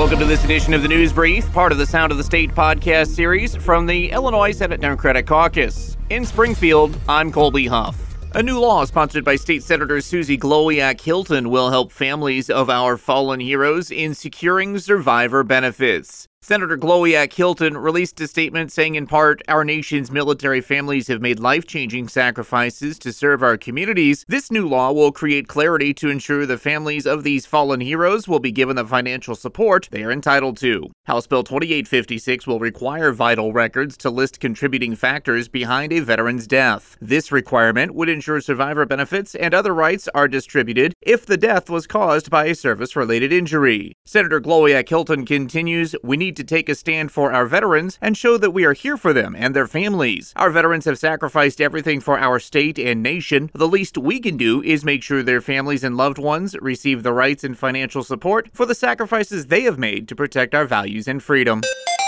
Welcome to this edition of the News Brief, part of the Sound of the State podcast series from the Illinois Senate Democratic Caucus. In Springfield, I'm Colby Huff. A new law sponsored by State Senator Suzy Glowiak Hilton will help families of our fallen heroes in securing survivor benefits. Senator Glowiak Hilton released a statement saying, in part, our nation's military families have made life changing sacrifices to serve our communities. This new law will create clarity to ensure the families of these fallen heroes will be given the financial support they are entitled to. House Bill 2856 will require vital records to list contributing factors behind a veteran's death. This requirement would ensure survivor benefits and other rights are distributed if the death was caused by a service related injury. Senator Glowiak Hilton continues, We need to take a stand for our veterans and show that we are here for them and their families. Our veterans have sacrificed everything for our state and nation. The least we can do is make sure their families and loved ones receive the rights and financial support for the sacrifices they have made to protect our values and freedom.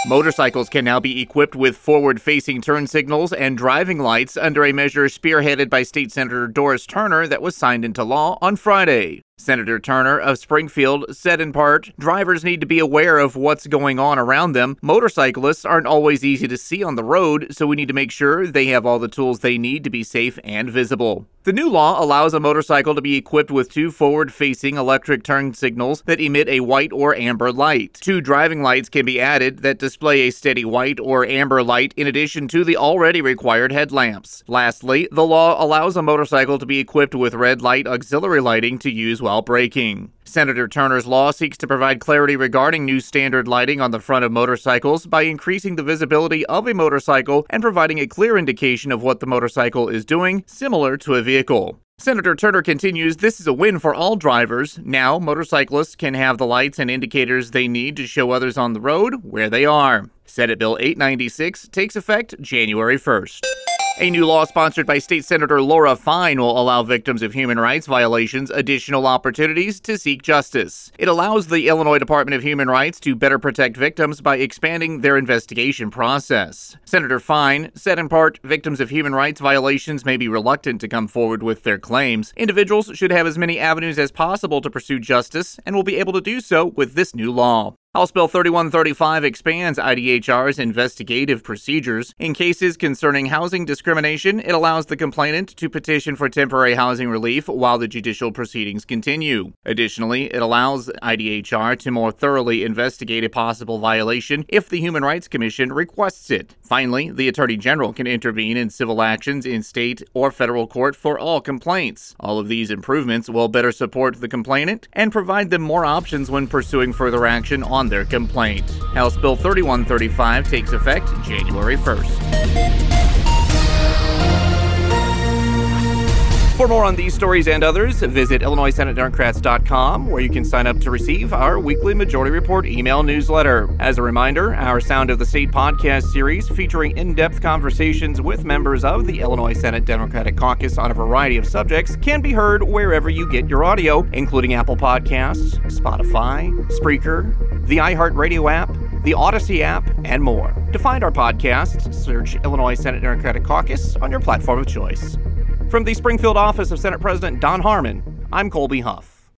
Motorcycles can now be equipped with forward facing turn signals and driving lights under a measure spearheaded by State Senator Doris Turner that was signed into law on Friday. Senator Turner of Springfield said in part, drivers need to be aware of what's going on around them. Motorcyclists aren't always easy to see on the road, so we need to make sure they have all the tools they need to be safe and visible. The new law allows a motorcycle to be equipped with two forward facing electric turn signals that emit a white or amber light. Two driving lights can be added that display a steady white or amber light in addition to the already required headlamps. Lastly, the law allows a motorcycle to be equipped with red light auxiliary lighting to use while braking. Senator Turner's law seeks to provide clarity regarding new standard lighting on the front of motorcycles by increasing the visibility of a motorcycle and providing a clear indication of what the motorcycle is doing, similar to a vehicle. Senator Turner continues this is a win for all drivers. Now, motorcyclists can have the lights and indicators they need to show others on the road where they are. Senate Bill 896 takes effect January 1st. A new law sponsored by State Senator Laura Fine will allow victims of human rights violations additional opportunities to seek justice. It allows the Illinois Department of Human Rights to better protect victims by expanding their investigation process. Senator Fine said in part, victims of human rights violations may be reluctant to come forward with their claims. Individuals should have as many avenues as possible to pursue justice and will be able to do so with this new law. House Bill 3135 expands IDHR's investigative procedures. In cases concerning housing discrimination, it allows the complainant to petition for temporary housing relief while the judicial proceedings continue. Additionally, it allows IDHR to more thoroughly investigate a possible violation if the Human Rights Commission requests it. Finally, the Attorney General can intervene in civil actions in state or federal court for all complaints. All of these improvements will better support the complainant and provide them more options when pursuing further action on on their complaint. House Bill 3135 takes effect January 1st. For more on these stories and others, visit IllinoisSenateDemocrats.com, where you can sign up to receive our weekly Majority Report email newsletter. As a reminder, our Sound of the State podcast series, featuring in depth conversations with members of the Illinois Senate Democratic Caucus on a variety of subjects, can be heard wherever you get your audio, including Apple Podcasts, Spotify, Spreaker, the iHeartRadio app, the Audacy app, and more. To find our podcasts, search Illinois Senate Democratic Caucus on your platform of choice. From the Springfield office of Senate President Don Harmon, I'm Colby Huff.